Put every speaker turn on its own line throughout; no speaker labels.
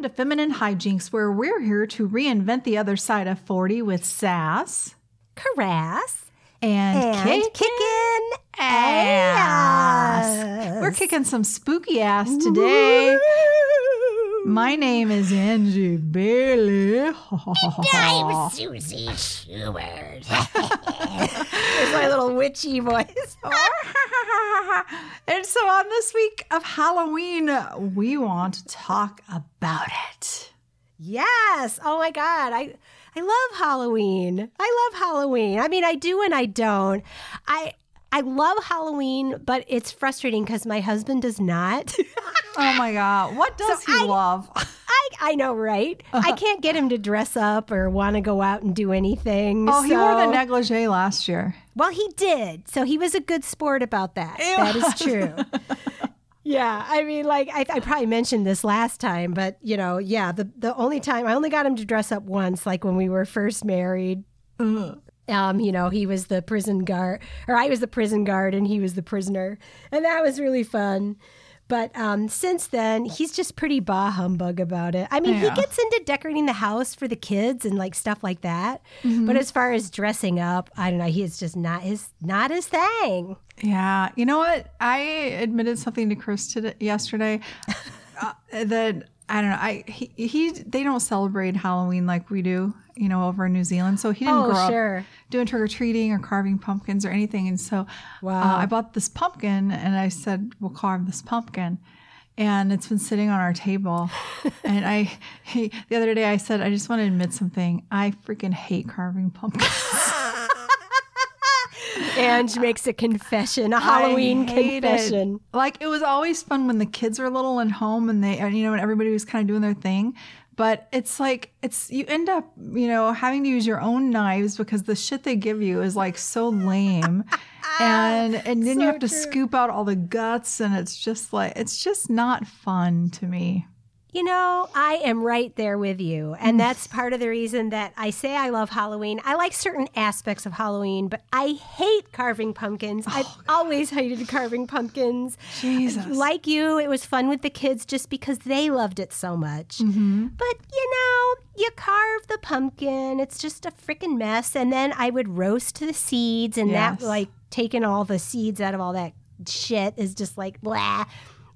Welcome to Feminine Hijinx, where we're here to reinvent the other side of 40 with sass
Caress
and,
and
kick
kicking
ass.
ass.
We're kicking some spooky ass today. My name is Angie Bailey.
I'm Susie Schubert. There's my little witchy voice.
and so on this week of Halloween, we want to talk about it.
Yes. Oh my God. I I love Halloween. I love Halloween. I mean, I do and I don't. I I love Halloween, but it's frustrating because my husband does not.
Oh my God. What does
So
he
I-
love?
I I know, right? I uh-huh. can't get him to dress up or want to go out and do anything.
Oh, he wore the negligee last year.
Well, he did. So he was a good sport about that. That is true. yeah. I mean, like, I, I probably mentioned this last time, but, you know, yeah, the, the only time I only got him to dress up once, like when we were first married. Mm. Um, you know, he was the prison guard, or I was the prison guard and he was the prisoner. And that was really fun. But um, since then, he's just pretty bah humbug about it. I mean,
Yeah.
he gets into decorating the house for the kids and like stuff like that. But as far as dressing up, I don't know. He is just not his not his thing.
Yeah, you know what? I admitted something to Chris today, yesterday uh, that I don't know. I he, he they don't celebrate Halloween like we do, you know, over in New Zealand. So he didn't
Oh,
grow
sure.
up doing trick or treating or carving pumpkins or anything. And so
Wow.
uh, I bought this pumpkin and I said, "We'll carve this pumpkin." And it's been sitting on our table. and I, he, the other day, I said, I just want to admit something. I freaking hate carving pumpkins.
Ange makes a confession, a Halloween
hate it.
confession.
Like it was always fun when the kids were little and home and they, and, you know, and everybody was kind of doing their thing. But it's like it's you end up, you know, having to use your own knives because the shit they give you is like so lame. And and then you have to
true.
scoop out all the guts and it's just like it's just not fun to me.
You know, I am right there with you. And mm. that's part of the reason that I say I love Halloween. I like certain aspects of Halloween, but I hate carving pumpkins. Oh, I've always hated carving pumpkins.
Jesus.
Like you, it was fun with the kids just because they loved it so much. Mm-hmm. But, you know, you carve the pumpkin, it's just a freaking mess. And then I would roast the seeds, and
Yes.
that, like, taking all the seeds out of all that shit is just like, blah.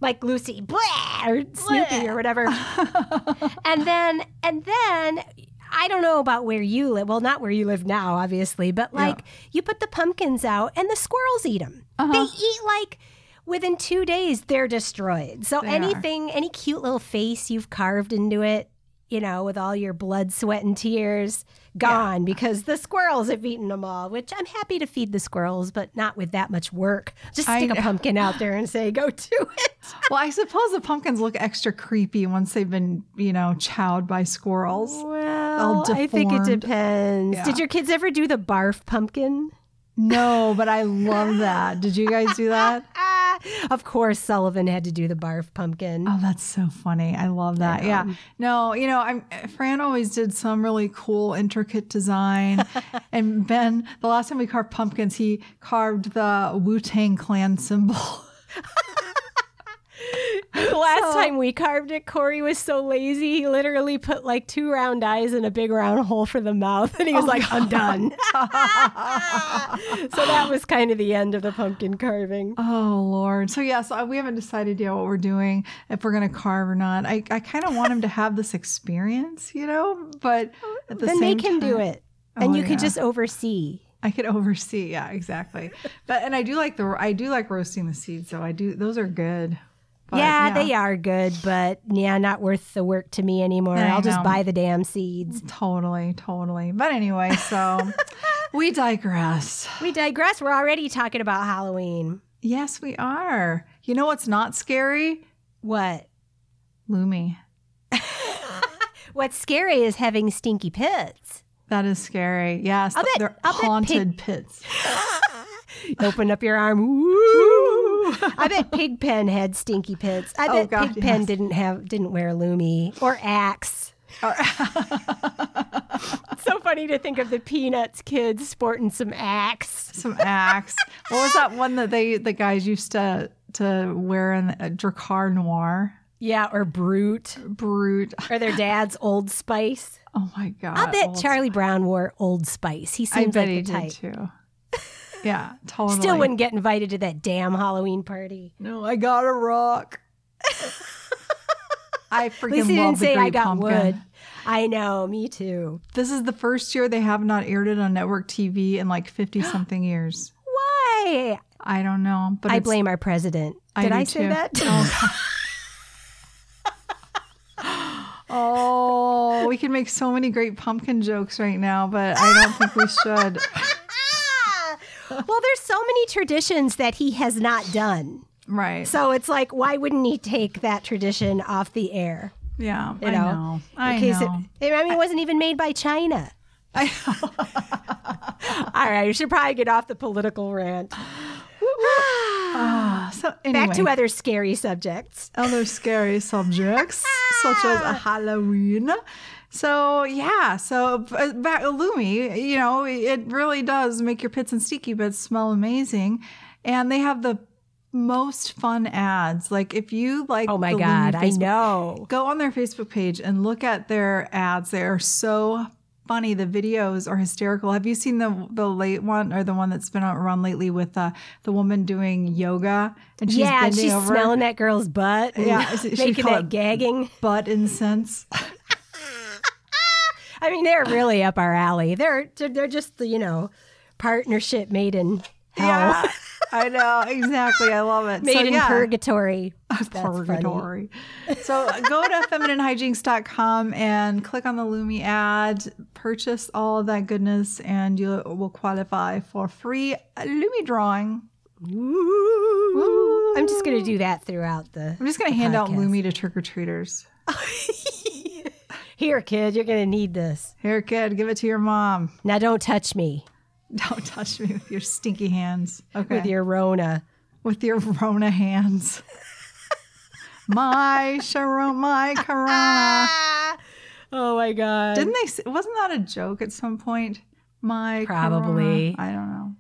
Like Lucy, blah, or Snoopy, or whatever. and then, and then, I don't know about where you live. Well, not where you live now, obviously, but like you put the pumpkins out and the squirrels eat them. Uh-huh. They eat like within two days, they're destroyed. So
They are.
anything, any cute little face you've carved into it, you know, with all your blood, sweat, and tears, gone because the squirrels have eaten them all. Which I'm happy to feed the squirrels, but not with that much work. Just stick a pumpkin out there and say, "Go to it."
Well, I suppose the pumpkins look extra creepy once they've been, you know, chowed by squirrels.
Well, I think it depends.
Yeah.
Did your kids ever do the barf pumpkin?
No, but I love that. Did you guys do that?
Of course, Sullivan had to do the barf pumpkin.
Oh, that's so funny. I love that. Yeah. No, you know, I'm Fran always did some really cool, intricate design. and Ben, the last time we carved pumpkins, he carved the Wu Tang clan symbol.
Last oh. time we carved it, Corey was so lazy. He literally put like two round eyes and a big round hole for the mouth, and he was oh, like, "I'm done." so that was kind of the end of the pumpkin carving.
Oh Lord. So yeah, so we haven't decided yet what we're doing, if we're gonna carve or not. I, I kind of want him to have this experience, you know, but oh, at the
then
same
make him do
time-
it, and
Oh,
you could just oversee.
I could oversee. Yeah, exactly. But and I do like the I do like roasting the seeds. So I do. Those are good. But,
yeah, they are good, but yeah, not worth the work to me anymore.
I
I'll just buy the damn seeds.
Totally, totally. But anyway, so we digress.
We digress. We're already talking about Halloween.
Yes, we are. You know what's not scary?
What?
Lume.
What's scary is having stinky pits.
That is scary. Yes,
bet-
they're
I'll
haunted pits.
Open up your arm. Woo! I bet Pigpen had stinky pits. I
Oh,
bet
God,
Pigpen
yes.
didn't have didn't wear Lume or Axe. It's so funny to think of the Peanuts kids sporting some Axe.
Some axe. what was that one that they the guys used to to wear in uh, Drakkar Noir?
Yeah, or Brut,
Brut.
or their dad's Old Spice.
Oh my god.
I bet Charlie Brown wore Old Spice. He seems like
he
the type.
did too. Yeah, totally.
Still wouldn't get invited to that damn Halloween party.
No, I got a rock. I
At
freaking
least he
love
didn't
the
say
Great
I got
Pumpkin.
wood. I know, me too.
This is the first year they have not aired it on network TV in like fifty something years.
Why?
I don't know, but
I blame our president. Did
do
I, say
too.
that?
Oh, oh, we can make so many great pumpkin jokes right now, but I don't think we should.
well, there's so many traditions that he has not done.
Right?
So it's like, why wouldn't he take that tradition off the air?
Yeah,
You
I
know,
know. I
in case
know.
It, I mean, it wasn't even made by China.
I
All right, you should probably get off the political rant.
Ah, so anyway,
Back to other scary subjects.
other scary subjects such as a Halloween. So yeah, so uh, back Lume, you know, it really does make your pits and sticky bits smell amazing, and they have the most fun ads. Like if you like,
Oh my God, I know.
Go on their Facebook page and look at their ads. They are so funny. The videos are hysterical. Have you seen the the late one or the one that's been around lately with uh, the woman doing yoga and she's
yeah,
bending
she's
over?
smelling that girl's butt.
Yeah, she-
making that gagging.
butt incense.
I mean, they're really up our alley. They're they're just the you know partnership made in hell,
Yeah, I know exactly. I love it.
made
so,
in
yeah,
purgatory. That's
purgatory. So go to femininehijinx.com and click on the Lume ad, purchase all of that goodness, and you will qualify for free Lume drawing.
Ooh. I'm just gonna do that throughout the.
I'm just going to hand out. Lume to trick or treaters.
Here, kid, you're gonna need this.
Here, kid, give it to your mom.
Now, don't touch me
Don't touch me with your stinky hands. Okay.
with your Rona.
with your Rona hands. my Sharon, my Corona.
Oh my god!
Didn't they? Wasn't that a joke at some point? My
Probably.
Corona? I don't know.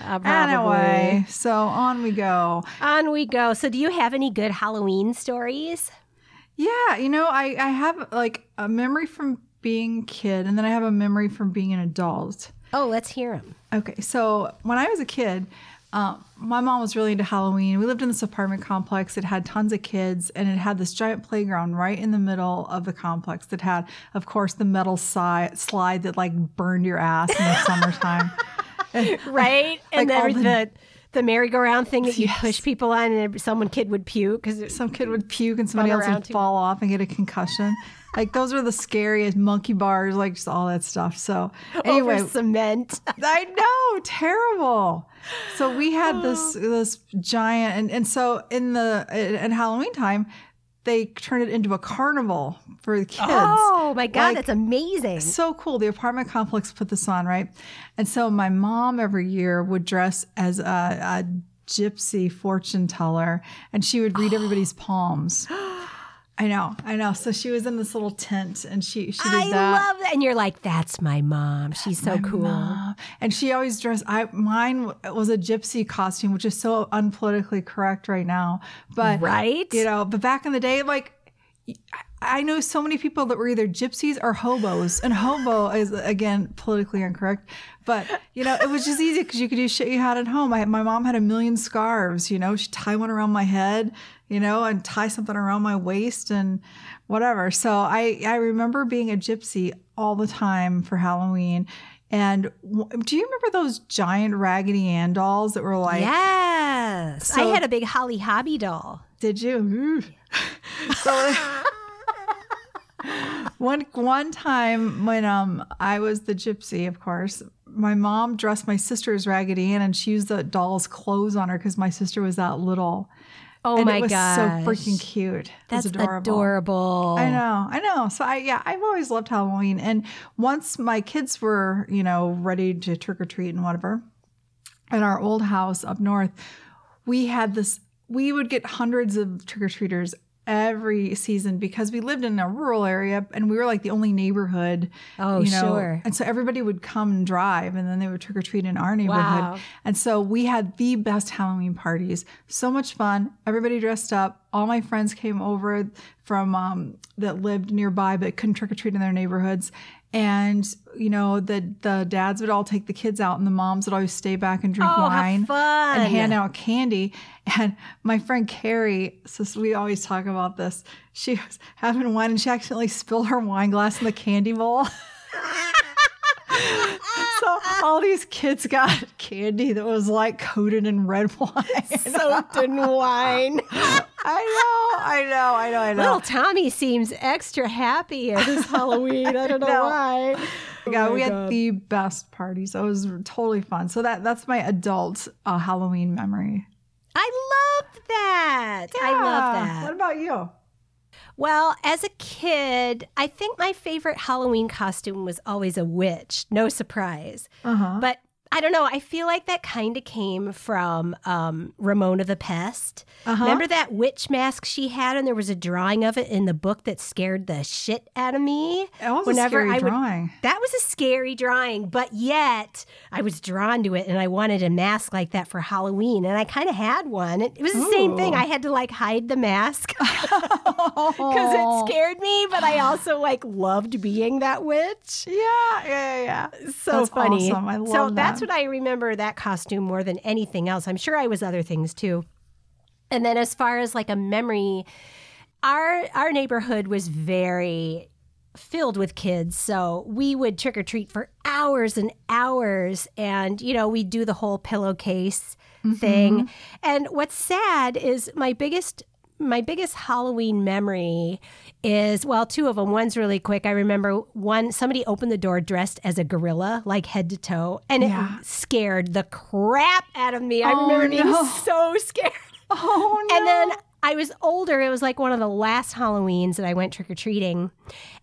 Uh, probably.
Anyway, so on we go.
on we go. So, do you have any good Halloween stories?
Yeah, you know, I I have like a memory from being a kid, and then I have a memory from being an adult.
Oh, let's hear them.
Okay, so when I was a kid, uh, my mom was really into Halloween. We lived in this apartment complex. It had tons of kids, and it had this giant playground right in the middle of the complex that had, of course, the metal si- slide that like burned your ass in the summertime.
right? And
Like
then
the-
the, the merry-go-round thing that you
Yes.
push people on, and someone kid would puke because
Some kid would puke, and somebody else would fall off and get a concussion. Like those were the scariest monkey bars, like just all that stuff. So anyway,
over cement.
I know, terrible. So we had this this giant, and and so in the in Halloween time, they turned it into a carnival for the kids.
Oh my god,
Like,
that's amazing!
so cool. The apartment complex put this on, right? And so my mom every year would dress as a, a gypsy fortune teller, and she would read everybody's palms. I know, I know. So she was in this little tent, and she she did
I
that.
love that, and you're like, that's my mom. She's so cool.
Uh, and she always dressed. I mine was a gypsy costume, which is so unpolitically correct right now. But
Right?
you know, but back in the day, like I know so many people that were either gypsies or hobos, and hobo is again politically incorrect. But you know, it was just easy because you could do shit you had at home. I, my mom had a million scarves. You know, she'd tie one around my head, you know, and tie something around my waist and whatever. So I I remember being a gypsy all the time for Halloween. And do you remember those giant Raggedy Ann dolls that were like?
Yes,
So-
I had a big Holly Hobbie doll.
Did you? Mm. so one one time when um I was the gypsy, of course, my mom dressed my sister as Raggedy Ann, and she used the doll's clothes on her because my sister was that little.
Oh
and
my
it was so freaking cute. It was
That's
adorable.
adorable.
I know, I know. So I yeah, I've always loved Halloween. And once my kids were, you know, ready to trick or treat and whatever, at our old house up north, we had this we would get hundreds of trick or treaters every season because we lived in a rural area and we were like the only neighborhood.
Oh,
you know,
sure.
And so everybody would come and drive and then they would trick or treat in our neighborhood.
Wow.
And so we had the best Halloween parties. So much fun. Everybody dressed up. all my friends came over from um, that lived nearby but couldn't trick or treat in their neighborhoods. And you know the the dads would all take the kids out, and the moms would always stay back and drink
Oh,
wine and hand out candy. And my friend Carrie, so we always talk about this. She was having wine and she accidentally spilled her wine glass in the candy bowl. so all these kids got candy that was like coated in red wine.
Soaked in wine.
I know, I know, I know, I know.
Little Tommy seems extra happy at his Halloween. I don't know
know.
why.
yeah,
Oh
we
my
had the best parties. It was totally fun. So that that's my adult uh, Halloween memory.
I love that. I love that.
What about you?
Well, as a kid, I think my favorite Halloween costume was always a witch. No surprise.
Uh huh.
But I don't know. I feel like that kind of came from um, Ramona the Pest.
Uh-huh.
Remember that witch mask she had, and there was a drawing of it in the book that scared the shit out of me.
It was
Whenever
a scary
I would-
drawing.
That was a scary drawing, but yet I was drawn to it, and I wanted a mask like that for Halloween, and I kind of had one. It, it was the same thing. I had to like hide the mask because it scared me, but I also like loved being that witch.
Yeah, yeah, yeah.
so
That's
funny.
awesome. I love
so that's
that.
What I remember that costume more than anything else. I'm sure I was other things too. And then as far as like a memory, our our neighborhood was very filled with kids. So we would trick or treat for hours and hours and you know, we'd do the whole pillowcase
Mm-hmm.
thing. And what's sad is my biggest my biggest Halloween memory is well, two of them. One's really quick. I remember one somebody opened the door dressed as a gorilla, like head to toe, and
Yeah.
it scared the crap out of me. I
Oh,
remember being
no.
so scared.
Oh no.
And then I was older. It was like one of the last Halloweens that I went trick or treating.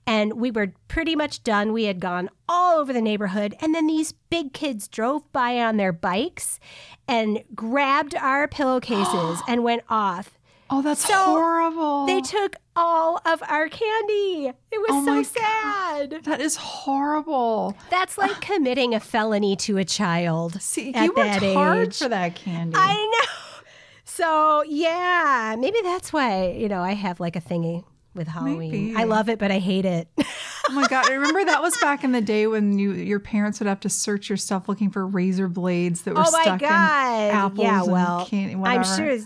And we were pretty much done. We had gone all over the neighborhood. And then these big kids drove by on their bikes and grabbed our pillowcases and went off.
Oh, that's
so
horrible.
They took all of our candy. It was
Oh
so sad.
that is horrible.
That's like committing a felony to a child.
See,
at
you worked
that
hard
age.
for that candy.
I know. So yeah, maybe that's why you know I have like a thingy with Halloween.
Maybe.
I love it, but I hate it.
oh my god! I Remember that was back in the day when you your parents would have to search your stuff looking for razor blades that were
oh my
stuck
god!
in apples
yeah,
and
well,
candy.
I'm sure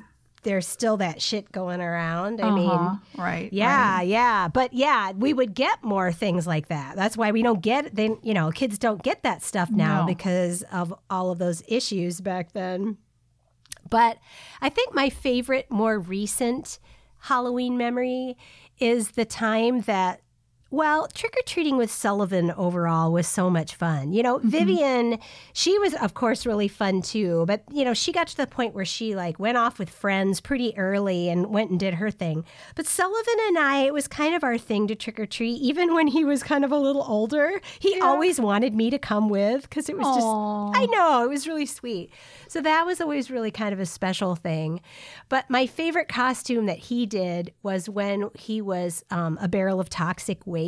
there's still that shit going around. I
Uh-huh.
mean.
right.
Yeah,
right.
yeah, but yeah, we would get more things like that. That's why we don't get then. you know, kids don't get that stuff now
No.
because of all of those issues back then. But I think my favorite, more recent Halloween memory is the time that, well, trick or treating with Sullivan overall was so much fun. You know, Vivian, she was, of course, really fun too. But, you know, she got to the point where she like went off with friends pretty early and went and did her thing. But Sullivan and I, it was kind of our thing to trick or treat. Even when he was kind of a little older, he always wanted me to come with because it was
Aw.
just, I know, it was really sweet. So that was always really kind of a special thing. But my favorite costume that he did was when he was um, a barrel of toxic waste,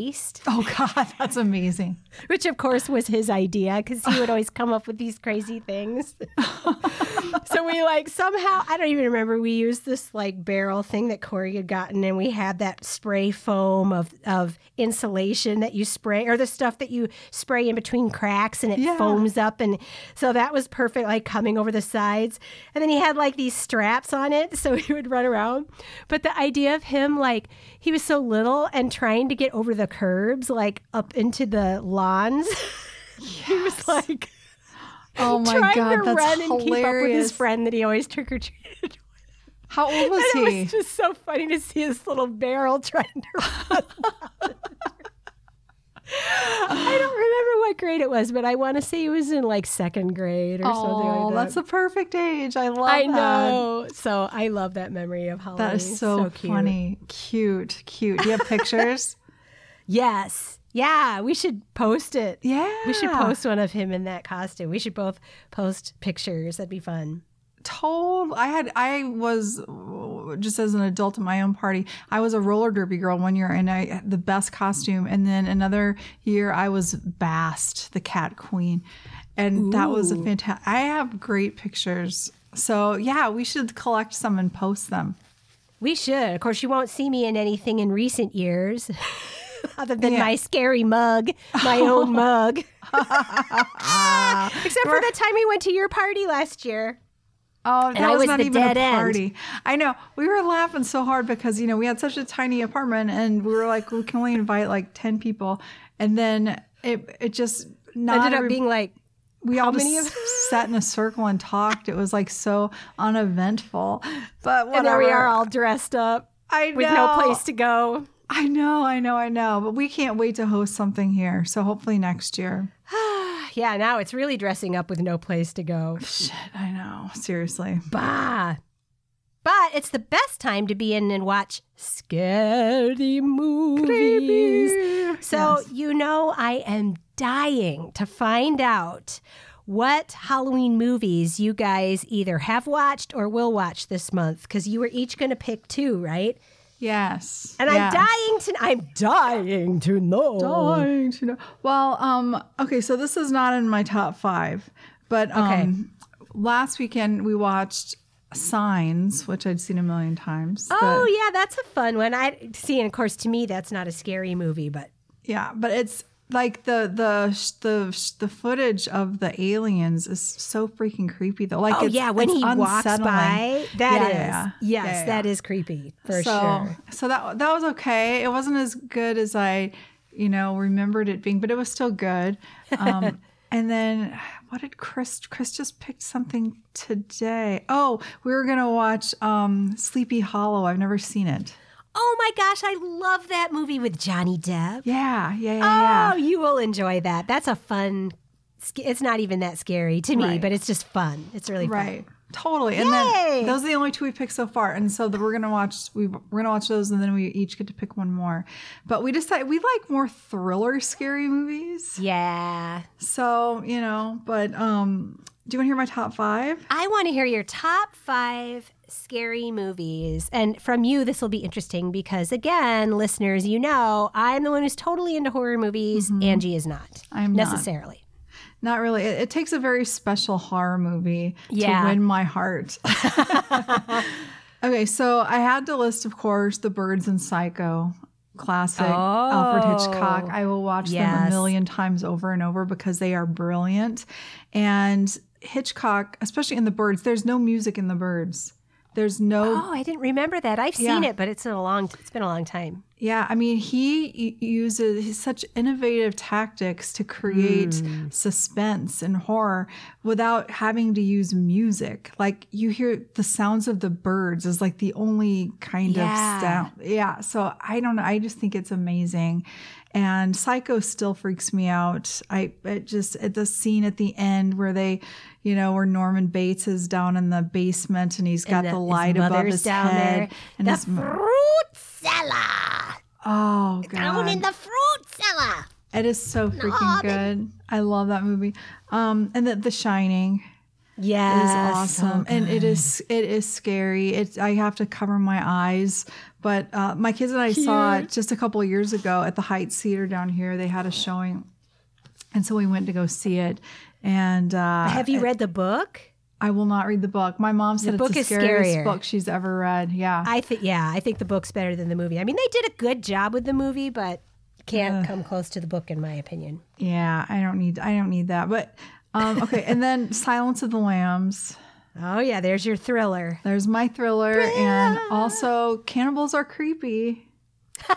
Oh god, that's amazing.
which of course was his idea because he would always come up with these crazy things. so we like somehow, I don't even remember, we used this like barrel thing that Corey had gotten and we had that spray foam of, of insulation that you spray or the stuff that you spray in between cracks and it
Yeah.
foams up. And so that was perfect, like coming over the sides. And then he had like these straps on it so he would run around. But the idea of him, like, he was so little and trying to get over the curbs, like up into the lawns. he was like
Oh my
trying
god,
to
that's
run and keep up with his friend that he always trick or treated.
How old was
And it
he?
was just so funny to see this little barrel trying to run. I don't remember what grade it was, but I want to say it was in like second grade or something
Oh,
like that.
that's the perfect age. I love
I
that.
know. So I love that memory of Halloween.
That is so,
cute.
funny. Cute, cute. Do you have pictures?
Yes. Yeah, we should post it.
yeah.
We should post one of him in that costume. We should both post pictures. That'd be fun.
told I had I was just as an adult at my own party. I was a roller derby girl one year and I had the best costume and then another year I was Bast, the cat queen. And that was a fantastic I have great pictures. So yeah, we should collect some and post them.
We should. Of course, you won't see me in anything in recent years. Other than
Yeah.
my scary mug, my own mug. Except for the time we went to your party last year.
Oh, that was,
was
not even a
dead end.
party. I know. We were laughing so hard because, you know, we had such a tiny apartment and we were like, we can only invite like 10 people. And then it, it just not
Ended up
every-
being like,
we all
many
just sat in a circle and talked. It was like so uneventful. But whatever.
and there we are all dressed up
I know.
with no place to go.
I know, I know, I know. But we can't wait to host something here. So hopefully next year.
Yeah, now it's really dressing up with no place to go.
Shit, I know. Seriously.
Bah. But it's the best time to be in and watch scary movies. So,
Yes.
you know, I am dying to find out what Halloween movies you guys either have watched or will watch this month because you were each going to pick two, right?
Yes.
And
yes.
I'm dying to I'm dying to know.
dying to know. Well, um, okay, so this is not in my top five, but um, last weekend we watched Signs, which I'd seen a million times.
Oh yeah, that's a fun one. I see, and of course, to me, that's not a scary movie, but
yeah, but it's like the the the the footage of the aliens is so freaking creepy though. Like,
oh
it's,
yeah, when he walks
unsettling.
by, that is
Yeah, yeah, yeah.
yes,
Yeah, yeah,
that creepy for
so,
sure.
So that that was okay. It wasn't as good as I, you know, remembered it being, but it was still good. Um, and then what did Chris? Chris just picked something today. Oh, we were gonna watch um, Sleepy Hollow. I've never seen it.
Oh my gosh, I love that movie with Johnny Depp.
Yeah, yeah, yeah,
Oh, you will enjoy that. That's a fun. It's not even that scary to me,
Right.
but it's just fun. It's really
yeah.
fun.
Right. Totally. And
Yay!
then those are the only two we picked so far. And so that we're gonna watch we we're gonna watch those and then we each get to pick one more. But we decided we like more thriller scary movies.
Yeah.
So, you know, but um do you want to hear my top five?
I want to hear your top five scary movies. And from you, this will be interesting because, again, listeners, you know, I'm the one who's totally into horror movies. Angie is not
Mm-hmm. I'm not.
necessarily.
Not really. It, it takes a very special horror movie
Yeah.
to win my heart. okay, so I had to list, of course, The Birds and Psycho. Classic Alfred Hitchcock.
Oh,
I will watch them a million times over and over because they are brilliant. And Hitchcock, especially in The Birds, there's no music in The Birds. There's no
Oh, I didn't remember that. I've seen it, but it's a long. It's been a long time.
Yeah, I mean, he uses such innovative tactics to create
Hmm.
suspense and horror without having to use music. Like you hear the sounds of the birds is like the only kind
Yeah.
of sound. Yeah, so I don't know. I just think it's amazing. And Psycho still freaks me out. I it just at the scene at the end where they, you know, where Norman Bates is down in the basement and he's got
And
the
his
light above
mother's
his
down
head
there.
and
the
his
fruit cellar.
oh god
Down in the fruit cellar.
It is so freaking good. I love that movie. Um, and the, the Shining Is awesome, and it is it is scary. It's I have to cover my eyes, but uh, my kids and I saw it just a couple of years ago at the Heights Theater down here. They had a showing, and so we went to go see it. And uh,
Have you read the book?
I will not read the book. My mom said the
book
it's the scariest
scarier.
book she's ever read. Yeah,
I think yeah, I think the book's better than the movie. I mean, they did a good job with the movie, but can't come close to the book in my opinion.
yeah. I don't need I don't need that. But um, okay, and then Silence of the Lambs.
Oh yeah, there's your thriller.
There's my thriller, and also cannibals are creepy.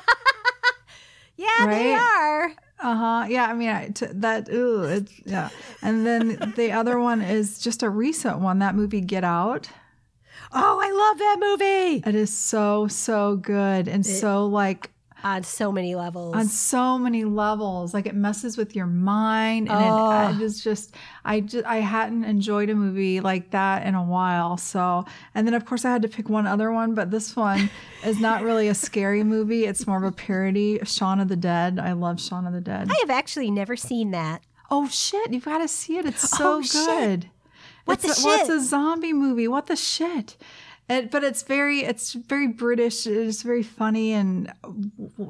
Yeah, they are.
Uh huh. Yeah. I mean, I, t- that. Ooh. It's, yeah. And then the other one is just a recent one. That movie, Get Out.
Oh, I love that movie
It is so so good and so like
on so many levels.
on so many levels. Like it messes with your mind, and
Oh.
it, it is just. I just I hadn't enjoyed a movie like that in a while. So, and then of course I had to pick one other one, but this one is not really a scary movie. It's more of a parody. Shaun of the Dead. I love Shaun of the Dead.
I have actually never seen that.
Oh shit! You've got to see it. It's so
Oh, shit.
good.
What
it's
the
a, Well, it's
shit?
a zombie movie. What the shit? It, but it's very, it's very British. It's very funny, and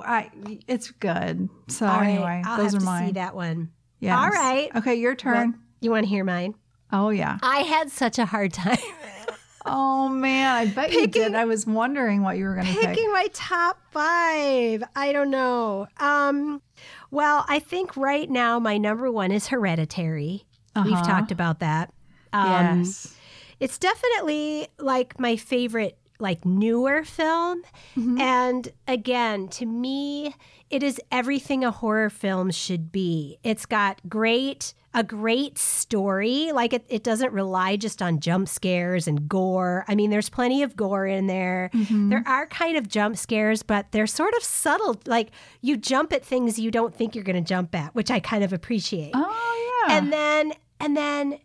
I, it's good. So
right,
anyway,
I'll
those
have
are
to
mine.
see that one.
Yeah.
All right.
Okay, your turn.
You want to hear mine?
oh yeah.
I had such a hard time
Oh man, I bet you did. I was wondering what you were going to pick.
Picking my top five. I don't know. Um, well, I think right now my number one is Hereditary. We've
Uh-huh.
talked about that. Um,
yes.
It's definitely like my favorite, like newer film.
Mm-hmm.
And again, to me, it is everything a horror film should be. It's got great, a great story. Like it, it doesn't rely just on jump scares and gore. I mean, there's plenty of gore in there.
Mm-hmm.
There are kind of jump scares, but they're sort of subtle. Like you jump at things you don't think you're going to jump at, which I kind of appreciate.
Oh yeah.
And then and then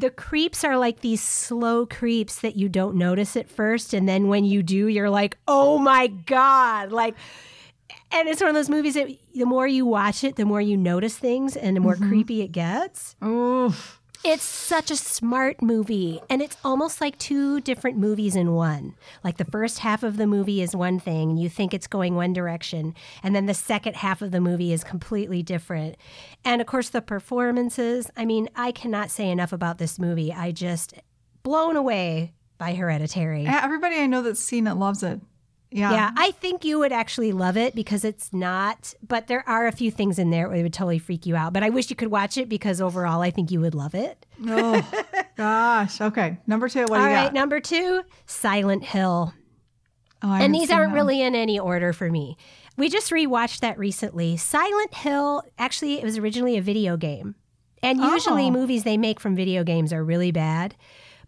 the creeps are like these slow creeps that you don't notice at first and then when you do you're like, "Oh my god." Like and it's one of those movies that the more you watch it, the more you notice things and the more mm-hmm. creepy it gets.
Oof.
It's such a smart movie, and it's almost like two different movies in one. Like the first half of the movie is one thing, and you think it's going one direction, and then the second half of the movie is completely different. And of course, the performances I mean, I cannot say enough about this movie. I just blown away by Hereditary.
Everybody I know that's seen it loves it. Yeah.
Yeah, I think you would actually love it because it's not, but there are a few things in there that would totally freak you out. But I wish you could watch it because overall, I think you would love it.
Oh gosh. Okay. Number two. What do you
right,
got?
number two, Silent Hill.
Oh, I
And these aren't
that.
really in any order for me. We just rewatched that recently. Silent Hill, actually, it was originally a video game. And usually,
Oh.
movies they make from video games are really bad.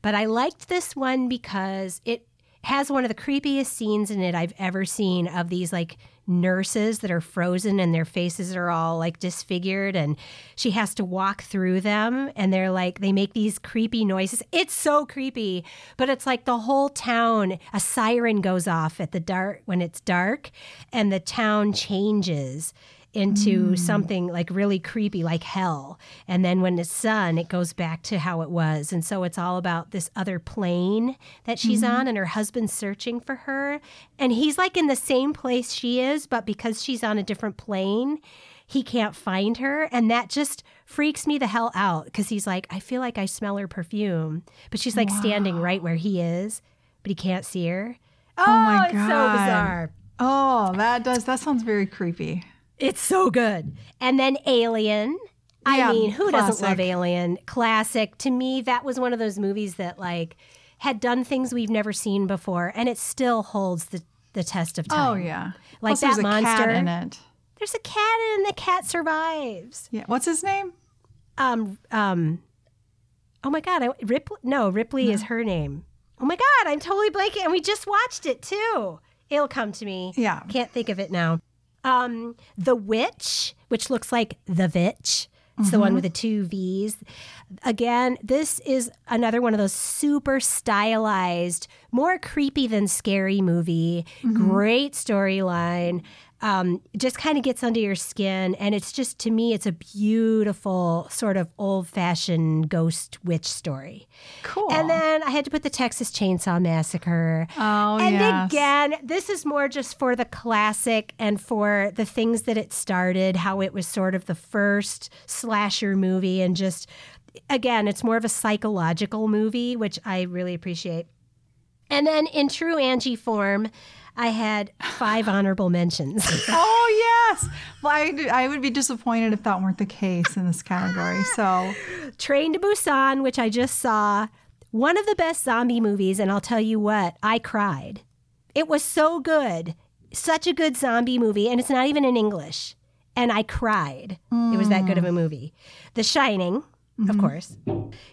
But I liked this one because it has one of the creepiest scenes in it I've ever seen of these like nurses that are frozen and their faces are all like disfigured and she has to walk through them and they're like they make these creepy noises. It's so creepy, but it's like the whole town a siren goes off at the dark when it's dark and the town changes into mm. something like really creepy like hell. And then when it's sun it goes back to how it was. And so it's all about this other plane that she's mm-hmm. on and her husband's searching for her. And he's like in the same place she is but because she's on a different plane he can't find her. And that just freaks me the hell out because he's like i feel like i smell her perfume. But she's like standing right where he is but he can't see her. Oh,
my oh,
it's so
God.
bizarre.
Oh, that does. That sounds very creepy.
It's so good. And then Alien. I
Yeah,
mean, who doesn't love. Alien? Classic. To me, that was one of those movies that like had done things we've never seen before, and it still holds the, the test of time.
Oh yeah.
Like
there's
that
a cat
monster.
in it.
There's a cat and the cat survives.
Yeah. What's his name?
Um, um, oh my God, I, Ripley. No, Ripley is her name. Oh my God, I'm totally blanking, and we just watched it too. It'll come to me.
Yeah.
Can't think of it now. Um, the Witch, which looks like the Vitch. It's the one with the two V's. Again, this is another one of those super stylized, more creepy than scary movie. Great storyline. Um, just kind of gets under your skin. And it's just, to me, it's a beautiful, sort of old fashioned ghost witch story.
Cool.
And then I had to put the Texas Chainsaw Massacre.
Oh,
and
yes.
again, this is more just for the classic and for the things that it started, how it was sort of the first slasher movie, and just again, it's more of a psychological movie, which I really appreciate. And then in true Angie form, I had five honorable mentions.
Oh yes. Well, I, I would be disappointed if that weren't the case in this category. So
Train to Busan, which I just saw, one of the best zombie movies, and I'll tell you what, I cried. It was so good. Such a good zombie movie, and it's not even in English. And I cried. It was that good of a hmm. movie. The Shining, of mm-hmm. course.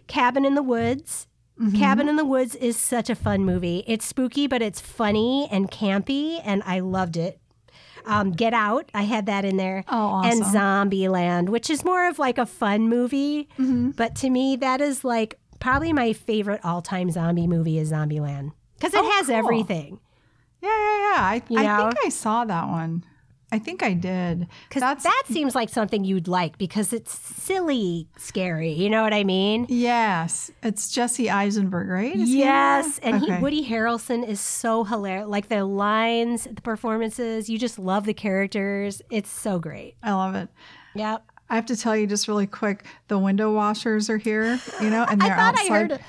Cabin in the Woods. Cabin in the Woods is such a fun movie. It's spooky, but it's funny and campy, and I loved it. Um, Get Out, I had that in there.
Oh,
And
awesome.
Zombieland, which is more of like a fun movie. But to me, that is like probably my favorite all time zombie movie is Zombieland because it
Oh,
has
cool.
everything.
yeah, yeah, yeah. I,
You
I think I saw that one. I think I did.
Because that seems like something you'd like because it's silly, scary. You know what I mean?
yes. It's Jesse Eisenberg, right? Is
Yes, and he, Woody Harrelson is so hilarious. Like the lines, the performances, you just love the characters. It's so great.
I love it.
Yep.
I have to tell you just really quick, the window washers are here, you know, and they're
thought I
outside.
heard.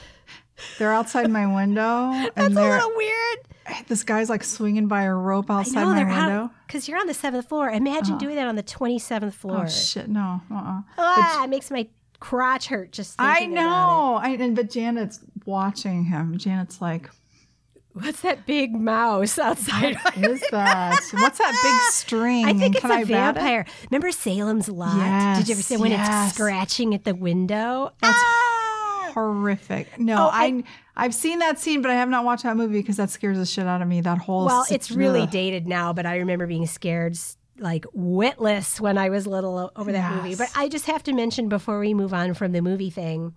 They're outside my window,
That's
and
a little weird.
this guy's like swinging by a rope outside my window.
because you're on the seventh floor. Imagine doing that on the twenty seventh floor.
Oh shit! No. Uh-uh.
Ah, it makes my crotch hurt just
I
thinking about
know. I and but Janet's watching him. Janet's like.
What's that big mouse outside?
"Is that what's that big string?
I think it's
can
a
I bat it?"
vampire. Remember Salem's Lot? Did you ever
Yes,
see when
yes.
it's scratching at the window?
That's
Ah!
Horrific. No,
Oh,
I,
I-
have seen that scene, but I have not watched that movie because that scares the shit out of me. That whole
Well, it's really
ugh.
dated now, but I remember being scared like witless when I was little over that movie. But I just have to mention before we move on from the movie thing,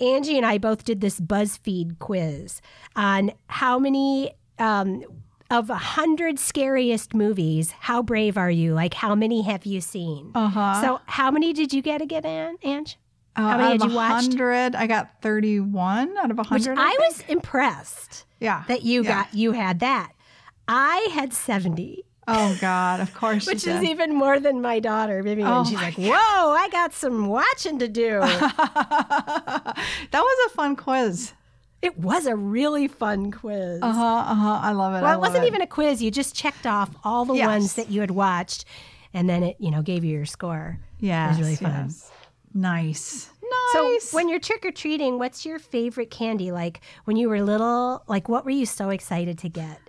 Angie and I both did this BuzzFeed quiz on how many um, of a hundred scariest movies. How brave are you? Like how many have you seen?
Uh-huh.
So how many did you get again, An- Ange?
Uh,
how many
of
you watched?
100, I got 31 out of 100.
Which I was impressed
yeah.
that you
Yeah.
got you had that. I had seventy.
Oh God, of course
Which is
did.
even more than my daughter, Vivian.
Oh
She's like, "Whoa, I got some watching to do."
that was a fun quiz.
it was a really fun quiz.
Uh huh. Uh huh. I love it. I
well, it wasn't
it.
even a quiz. You just checked off all the
Yes.
ones that you had watched, and then it, you know, gave you your score.
Yeah.
it was really fun.
Yes. Nice. Nice.
So, when you're trick or treating, what's your favorite candy? Like when you were little, like what were you so excited to get?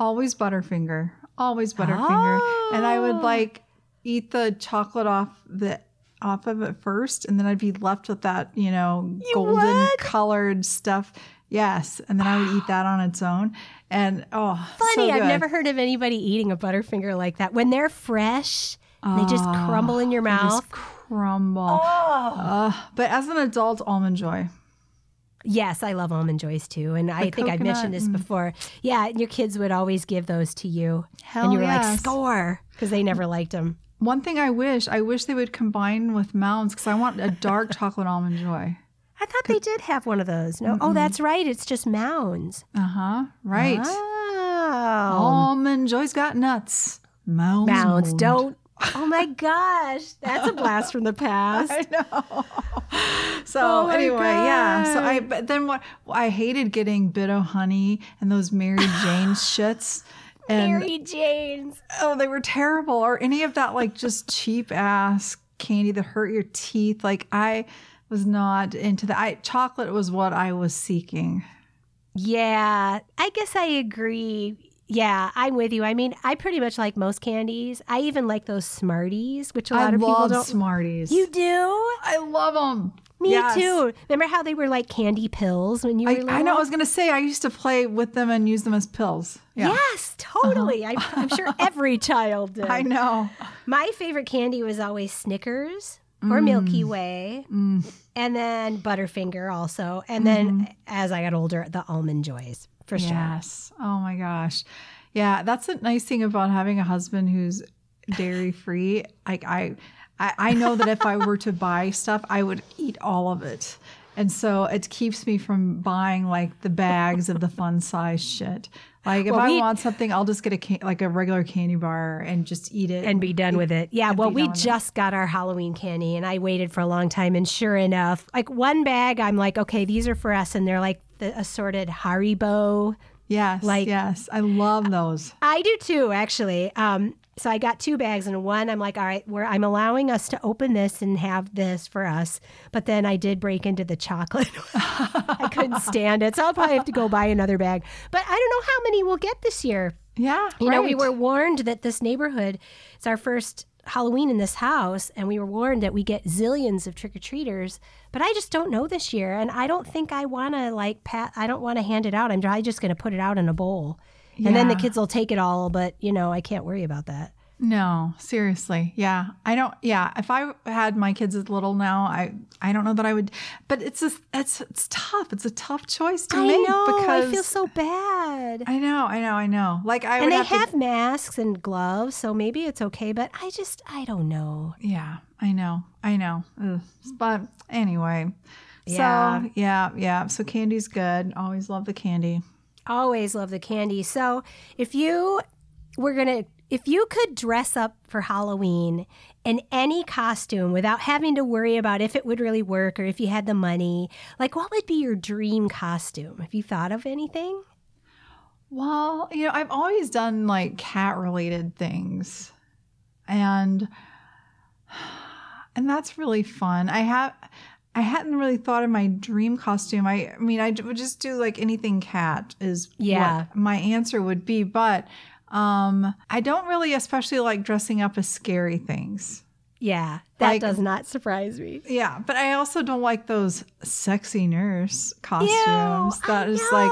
always Butterfinger. Always Butterfinger. And I would
Oh.
like eat the chocolate off the off of it first, and then I'd be left with that, you know, golden
would?
colored stuff. Yes, and then I would eat that on its own. And oh,
Funny,
so
I've never heard of anybody eating a Butterfinger like that. When they're fresh, they just crumble in your
ah, just
mouth.
Crumble.
Oh.
Uh, but as an adult, almond joy.
Yes, I love almond joys too, and I think I've mentioned this before. Yeah, and your kids would always give those to you,
Hell
and you were like
yes.
score because they never liked them.
One thing I wish, I wish they would combine with mounds because I want a dark chocolate almond joy.
I thought they did have one of those. No, oh, that's right. It's just mounds.
Uh huh. Right.
Oh,
Almond joy's got nuts. Mounds.
mounds. Don't. Oh my gosh, that's a blast from the past.
I know. So
Oh
anyway, yeah. So I but then what I hated getting Bit-O-Honey and those Mary Jane shits. And
Mary Jane's.
oh, they were terrible. Or any of that like just cheap ass candy that hurt your teeth. Like I was not into that. I chocolate was what I was seeking.
Yeah, I guess I agree. Yeah, I'm with you. I mean, I pretty much like most candies. I even like those Smarties, which a lot
I
of people
love
don't.
Smarties.
You do?
I love them.
Me too. Remember how they were like candy pills when you were
I,
little?
I know. I was gonna say I used to play with them and use them as pills. Yeah.
Yes, totally. I, I'm sure every child did.
I know.
My favorite candy was always Snickers
Mm.
or Milky Way, and then Butterfinger also, and then
Mm-hmm.
as I got older, the Almond Joys for sure.
Yes. Oh my gosh. Yeah, that's a nice thing about having a husband who's dairy free. Like I, I, I know that if I were to buy stuff, I would eat all of it, and so it keeps me from buying like the bags of the fun size shit. Like if
Well,
I
we-
want something, I'll just get a can- like a regular candy bar and just eat it.
and be done with it. Yeah, well, we
with it.
just got our Halloween candy and I waited for a long time. And sure enough, like one bag, I'm like, okay, these are for us. And they're like the assorted Haribo.
yes,
like-
yes, I love those.
I do too, actually. Um, so I got two bags and one, I'm like, all right, we're, I'm allowing us to open this and have this for us. But then I did break into the chocolate. I couldn't stand it. So I'll probably have to go buy another bag. But I don't know how many we'll get this year.
Yeah,
You know, we were warned that this neighborhood, it's our first Halloween in this house, and we were warned that we get zillions of trick or treaters. But I just don't know this year, and I don't think I want to like pat. I don't want to hand it out. I'm probably just going to put it out in a bowl, and then the kids will take it all. But you know, I can't worry about that.
No, seriously. Yeah. I don't yeah, if I had my kids as little now, I I don't know that I would but it's just it's it's tough. It's a tough choice to
I
make
know.
because
I feel so bad.
I know, I know, I know. Like I
and they
have,
have
to,
masks and gloves, so maybe it's okay. But I just, I don't know.
Yeah, I know. I know. Ugh. But anyway.
Yeah.
So, yeah, yeah. So candy's good. Always love the candy.
Always love the candy. So if you were going to if you could dress up for Halloween in any costume without having to worry about if it would really work or if you had the money, like what would be your dream costume? Have you thought of anything?
Well, you know, I've always done like cat related things. And and that's really fun. I have I hadn't really thought of my dream costume. I, I mean, I would just do like anything cat is
Yeah.
what my answer would be, but um I don't really especially like dressing up as scary things.
Yeah, that
Like-
does not surprise me.
Yeah, but I also don't like those sexy nurse costumes.
I
That is like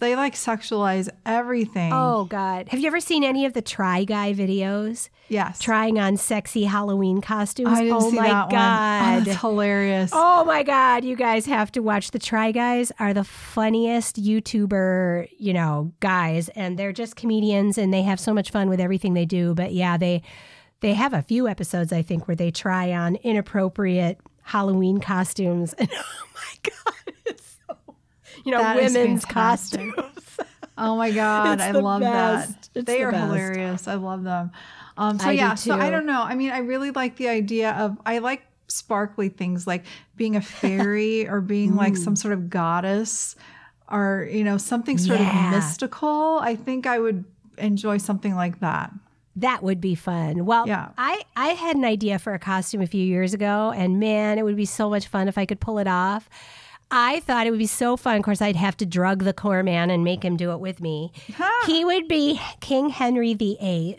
they like sexualize everything.
Oh God, have you ever seen any of the Try Guy videos?
yes.
Trying on sexy Halloween costumes.
I didn't
oh
see
my
that
God.
one. Oh, that's hilarious.
Oh my God, you guys have to watch the Try Guys are the funniest YouTuber, you know, guys and they're just comedians and they have so much fun with everything they do, but yeah, they they have a few episodes I think where they try on inappropriate Halloween costumes and oh my god, it's so you know,
That
women's costumes.
Oh my god, I love
best.
that.
It's
they
the
are
best.
hilarious. I love them. Um, so
I
yeah, so I don't know. I mean, I really like the idea of I like sparkly things like being a fairy or being like some sort of goddess or you know something sort
Yeah.
of mystical. I think I would enjoy something like that.
That would be fun. Well,
Yeah.
I, I had an idea for a costume a few years ago, and man, it would be so much fun if I could pull it off. I thought it would be so fun. Of course, I'd have to drug the core man and make him do it with me. he would be King Henry VIII,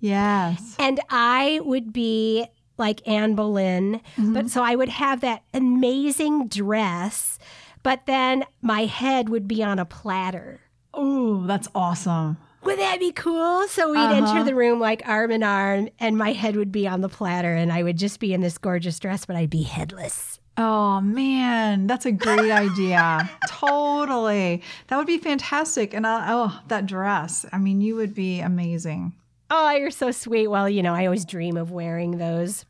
Yes.
and I would be like Anne Boleyn. Mm-hmm. But so I would have that amazing dress, but then my head would be on a platter.
Oh, that's awesome.
Would that be cool? So we'd enter uh-huh. the room like arm in arm, and my head would be on the platter, and I would just be in this gorgeous dress, but I'd be headless.
Oh man, that's a great idea. totally. That would be fantastic. And I, oh, that dress. I mean, you would be amazing.
Oh, you're so sweet. Well, you know, I always dream of wearing those.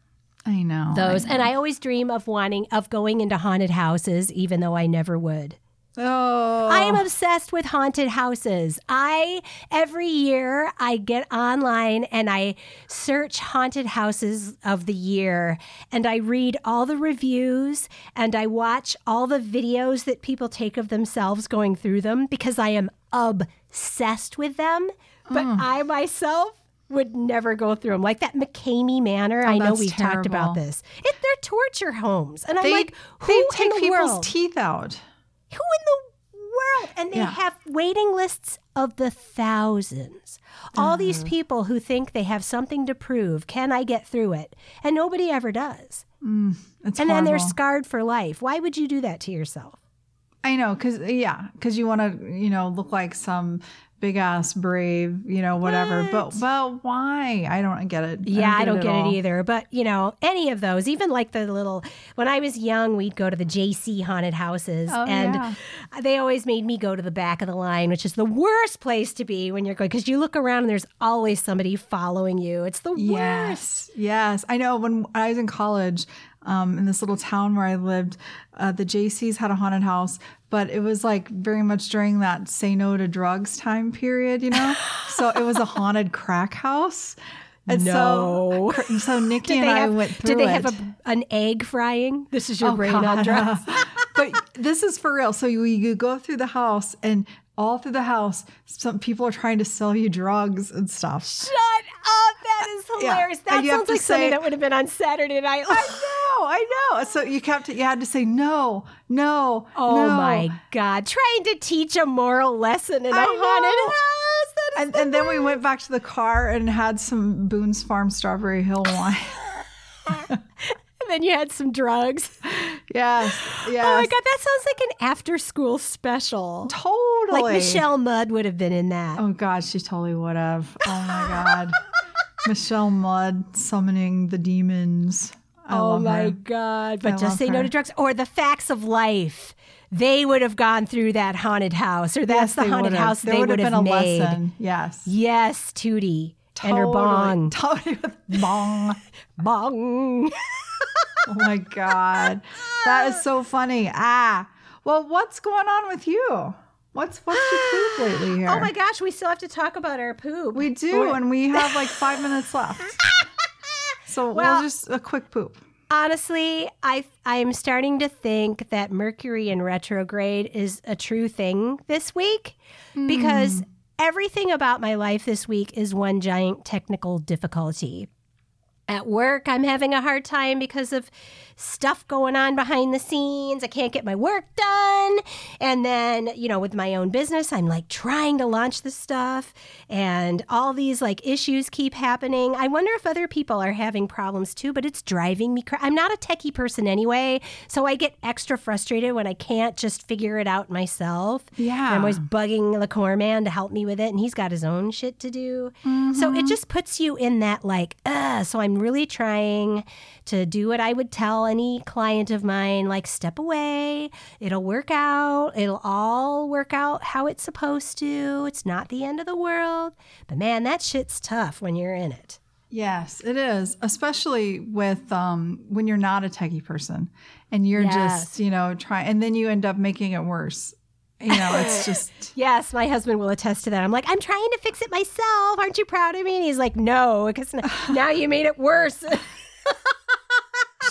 I know.
Those, and I always dream of wanting of going into haunted houses, even though I never would.
Oh.
I am obsessed with haunted houses. I every year I get online and I search haunted houses of the year and I read all the reviews and I watch all the videos that people take of themselves going through them because I am obsessed with them. But mm. I myself would never go through them. Like that McKamey Manor. Oh, I know
Oh,
we've talked about this. It, they're torture homes. And I'm
they,
like, who
they
in the
people's
world?
teeth out.
Who in the world? And they
Yeah.
have waiting lists of the thousands. All these
Uh-huh.
people who think they have something to prove. Can I get through it? And nobody ever does.
It's
and then they're scarred for life. Why would you do that to yourself?
I know, because yeah, because you want to, you know, look like some big ass brave, you know, whatever. But but why? I don't get it.
Yeah, I don't get
all.
it either. But, you know, any of those, even like the little, when I was young, we'd go to the Jaycee haunted houses.
Oh,
and
yeah.
they always made me go to the back of the line, which is the worst place to be when you're going, because you look around and there's always somebody following you. It's the worst.
Yes, yes. I know. When I was in college, um, in this little town where I lived, uh, the Jaycees had a haunted house, but it was like very much during that say no to drugs time period, you know. so it was a haunted crack house. And
No.
so, so Nikki and I
have,
went through
did they have a, an egg frying? This is your
Oh,
brain on drugs.
but this is for real. So you, you go through the house, and all through the house, some people are trying to sell you drugs and stuff.
Shut up. That is hilarious.
And
That sounds like something that would have been on Saturday Night
I know, I know. So you kept you had to say no, no,
Oh
no.
my God. Trying to teach a moral lesson in a
I
haunted
know.
house.
And,
the
and then we went back to the car and had some Boone's Farm Strawberry Hill wine.
And then you had some drugs.
yes, yes,
Oh my God. That sounds like an after school special.
totally.
Like Michelle Mudd would have been in that.
Oh God, she totally would have. Oh my God, Michelle Mudd summoning the demons. I
oh
love
my
her.
God. But
I
just
love
say no to drugs or the facts of life. They would have gone through that haunted house, or that's
Yes,
the haunted
would've.
house
there
they
would
would
have
have
been a
made.
lesson. Yes,
Yes, Tootie. And her bong.
Totally with bong.
Bong.
Oh my God. That is so funny. Ah. Well, what's going on with you? What's what's your poop lately here?
Oh my gosh, we still have to talk about our poop.
We do, and we have like five minutes left. So
Well-
we'll just a quick poop.
Honestly, I I'm starting to think that Mercury in retrograde is a true thing this week because everything about my life this week is one giant technical difficulty. At work, I'm having a hard time because of stuff going on behind the scenes. I can't get my work done. And then, you know, with my own business, I'm like trying to launch this stuff and all these like issues keep happening. I wonder if other people are having problems too, but it's driving me crazy. I'm not a techie person anyway, so I get extra frustrated when I can't just figure it out myself.
Yeah.
I'm always bugging the core man to help me with it, and he's got his own shit to do. So it just puts you in that like, uh. So I'm really trying to do what I would tell any client of mine, like step away. It'll work out. It'll all work out how it's supposed to. It's not the end of the world. But man, that shit's tough when you're in it.
Yes, it is, especially with um, when you're not a techie person and you're
Yes.
just you know trying, and then you end up making it worse. You know, it's just
Yes, my husband will attest to that. I'm like, I'm trying to fix it myself. Aren't you proud of me? And he's like, No, because now you made it worse.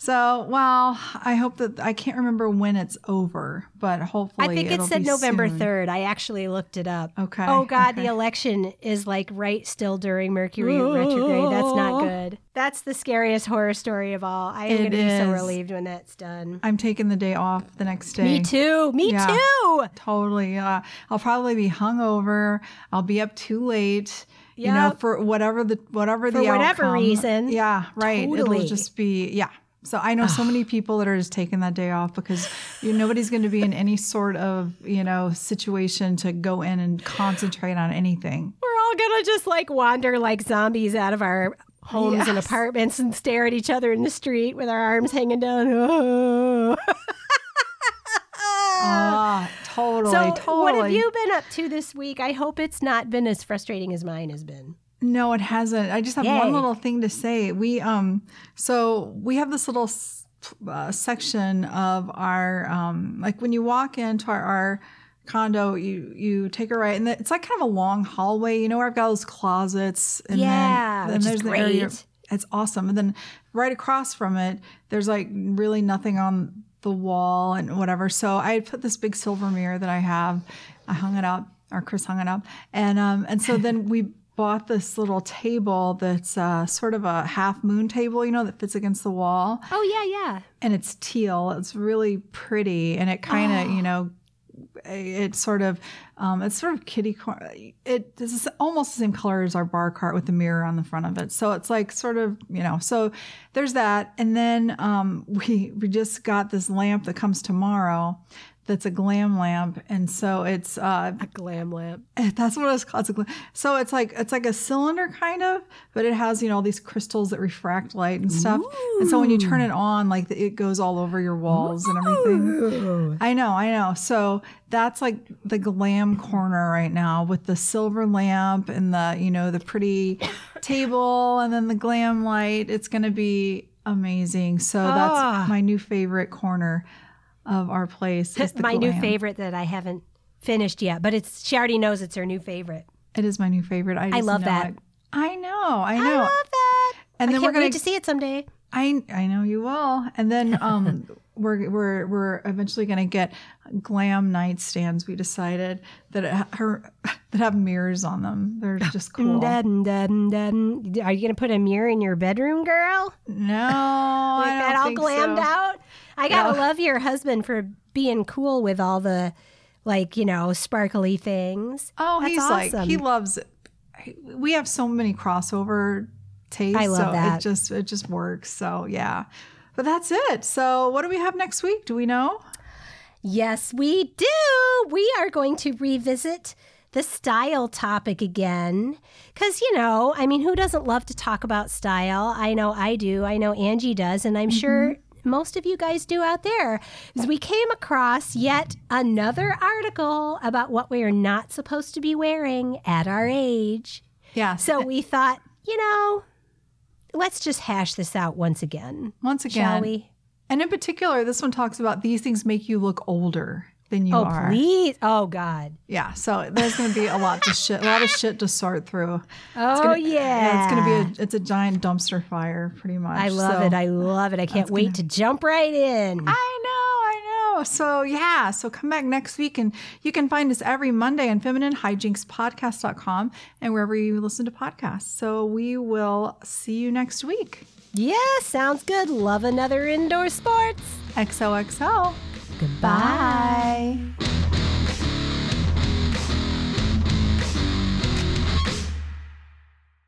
So, well, I hope that I can't remember when it's over, but hopefully
I think it said November 3rd. I actually looked it up.
Okay,
Oh, God,
okay.
the election is like right still during Mercury retrograde. That's not good. That's the scariest horror story of all. I am going to be so relieved when that's done.
I'm taking the day off the next day.
Me too. Me
Yeah.
too.
Totally. Uh, I'll probably be hungover. I'll be up too late. You know, for whatever the whatever
For
the
whatever
outcome.
reason.
Yeah, right.
Totally.
It'll just be yeah. So I know so many people that are just taking that day off because you, nobody's going to be in any sort of you know situation to go in and concentrate on anything.
We're all going to just like wander like zombies out of our homes and apartments and stare at each other in the street with our arms hanging down. Oh.
Ah, totally,
so,
totally.
what have you been up to this week? I hope it's not been as frustrating as mine has been.
No, it hasn't. I just have
Yay.
one little thing to say. We um, so we have this little uh, section of our um, like when you walk into our, our condo, you you take a right, and it's like kind of a long hallway. You know where I've got those closets, and
Yeah,
then,
which
then
is
there's the area. It's awesome, and then right across from it, there's like really nothing on the wall and whatever. So I put this big silver mirror that I have. I hung it up, or Chris hung it up, and um, and so then we bought this little table that's uh, sort of a half moon table, you know, that fits against the wall,
Oh, yeah, yeah.
and it's teal. It's really pretty, and it kind of, you know, it sort of, um, it's sort of kitty corner. It is almost the same color as our bar cart with the mirror on the front of it. So it's like sort of, you know, so there's that. And then um, we we just got this lamp that comes tomorrow. That's a glam lamp, and so it's uh,
A glam lamp.
that's what it's called. It's a gla- So it's like it's like a cylinder kind of, but it has you know all these crystals that refract light and stuff. And so when you turn it on, like it goes all over your walls and everything. I know, I know. So that's like the glam corner right now with the silver lamp and the you know the pretty table and then the glam light. It's gonna be amazing. So that's
Ah.
my new favorite corner of our place.
My new favorite that I haven't finished yet, but it's she already knows it's her new favorite.
It is my new favorite. I, just
love that.
it. I know. I know.
I love that.
and
I
then
can't
we're gonna.
see it someday.
I I know you will. And then um, we're we're we're eventually gonna get glam nightstands. We decided that it, her that have mirrors on them. They're just cool.
Dun, dun, dun. Are you going to put a mirror in your bedroom, girl?
No, I
that all glammed
so.
out? I got to
No.
love your husband for being cool with all the, like, you know, sparkly things.
Oh,
That's
he's like he loves. it. We have so many crossover tastes.
I love
so
that.
It just it just works. So yeah. But that's it. So what do we have next week? Do we know?
Yes, we do. We are going to revisit the style topic again. Because, you know, I mean, who doesn't love to talk about style? I know I do. I know Angie does. And I'm sure mm-hmm. Most of you guys do out there. Is we came across yet another article about what we are not supposed to be wearing at our age.
Yeah.
So we thought, you know, let's just hash this out once again.
once again,
Shall we?
And in particular, this one talks about these things make you look older. Than you
oh,
are.
please. Oh, God.
Yeah, so there's going to be a lot to shit, a lot of shit to sort through.
Oh,
gonna,
yeah.
It's going to be a, it's a giant dumpster fire, pretty much.
I love
So-
it. I love it. I can't wait to jump right in.
I know, I know. So yeah, so come back next week and you can find us every Monday on femininehijinxpodcast.com and wherever you listen to podcasts. So we will see you next week.
yeah, sounds good. Love another indoor sports.
XOXO.
Goodbye. Bye.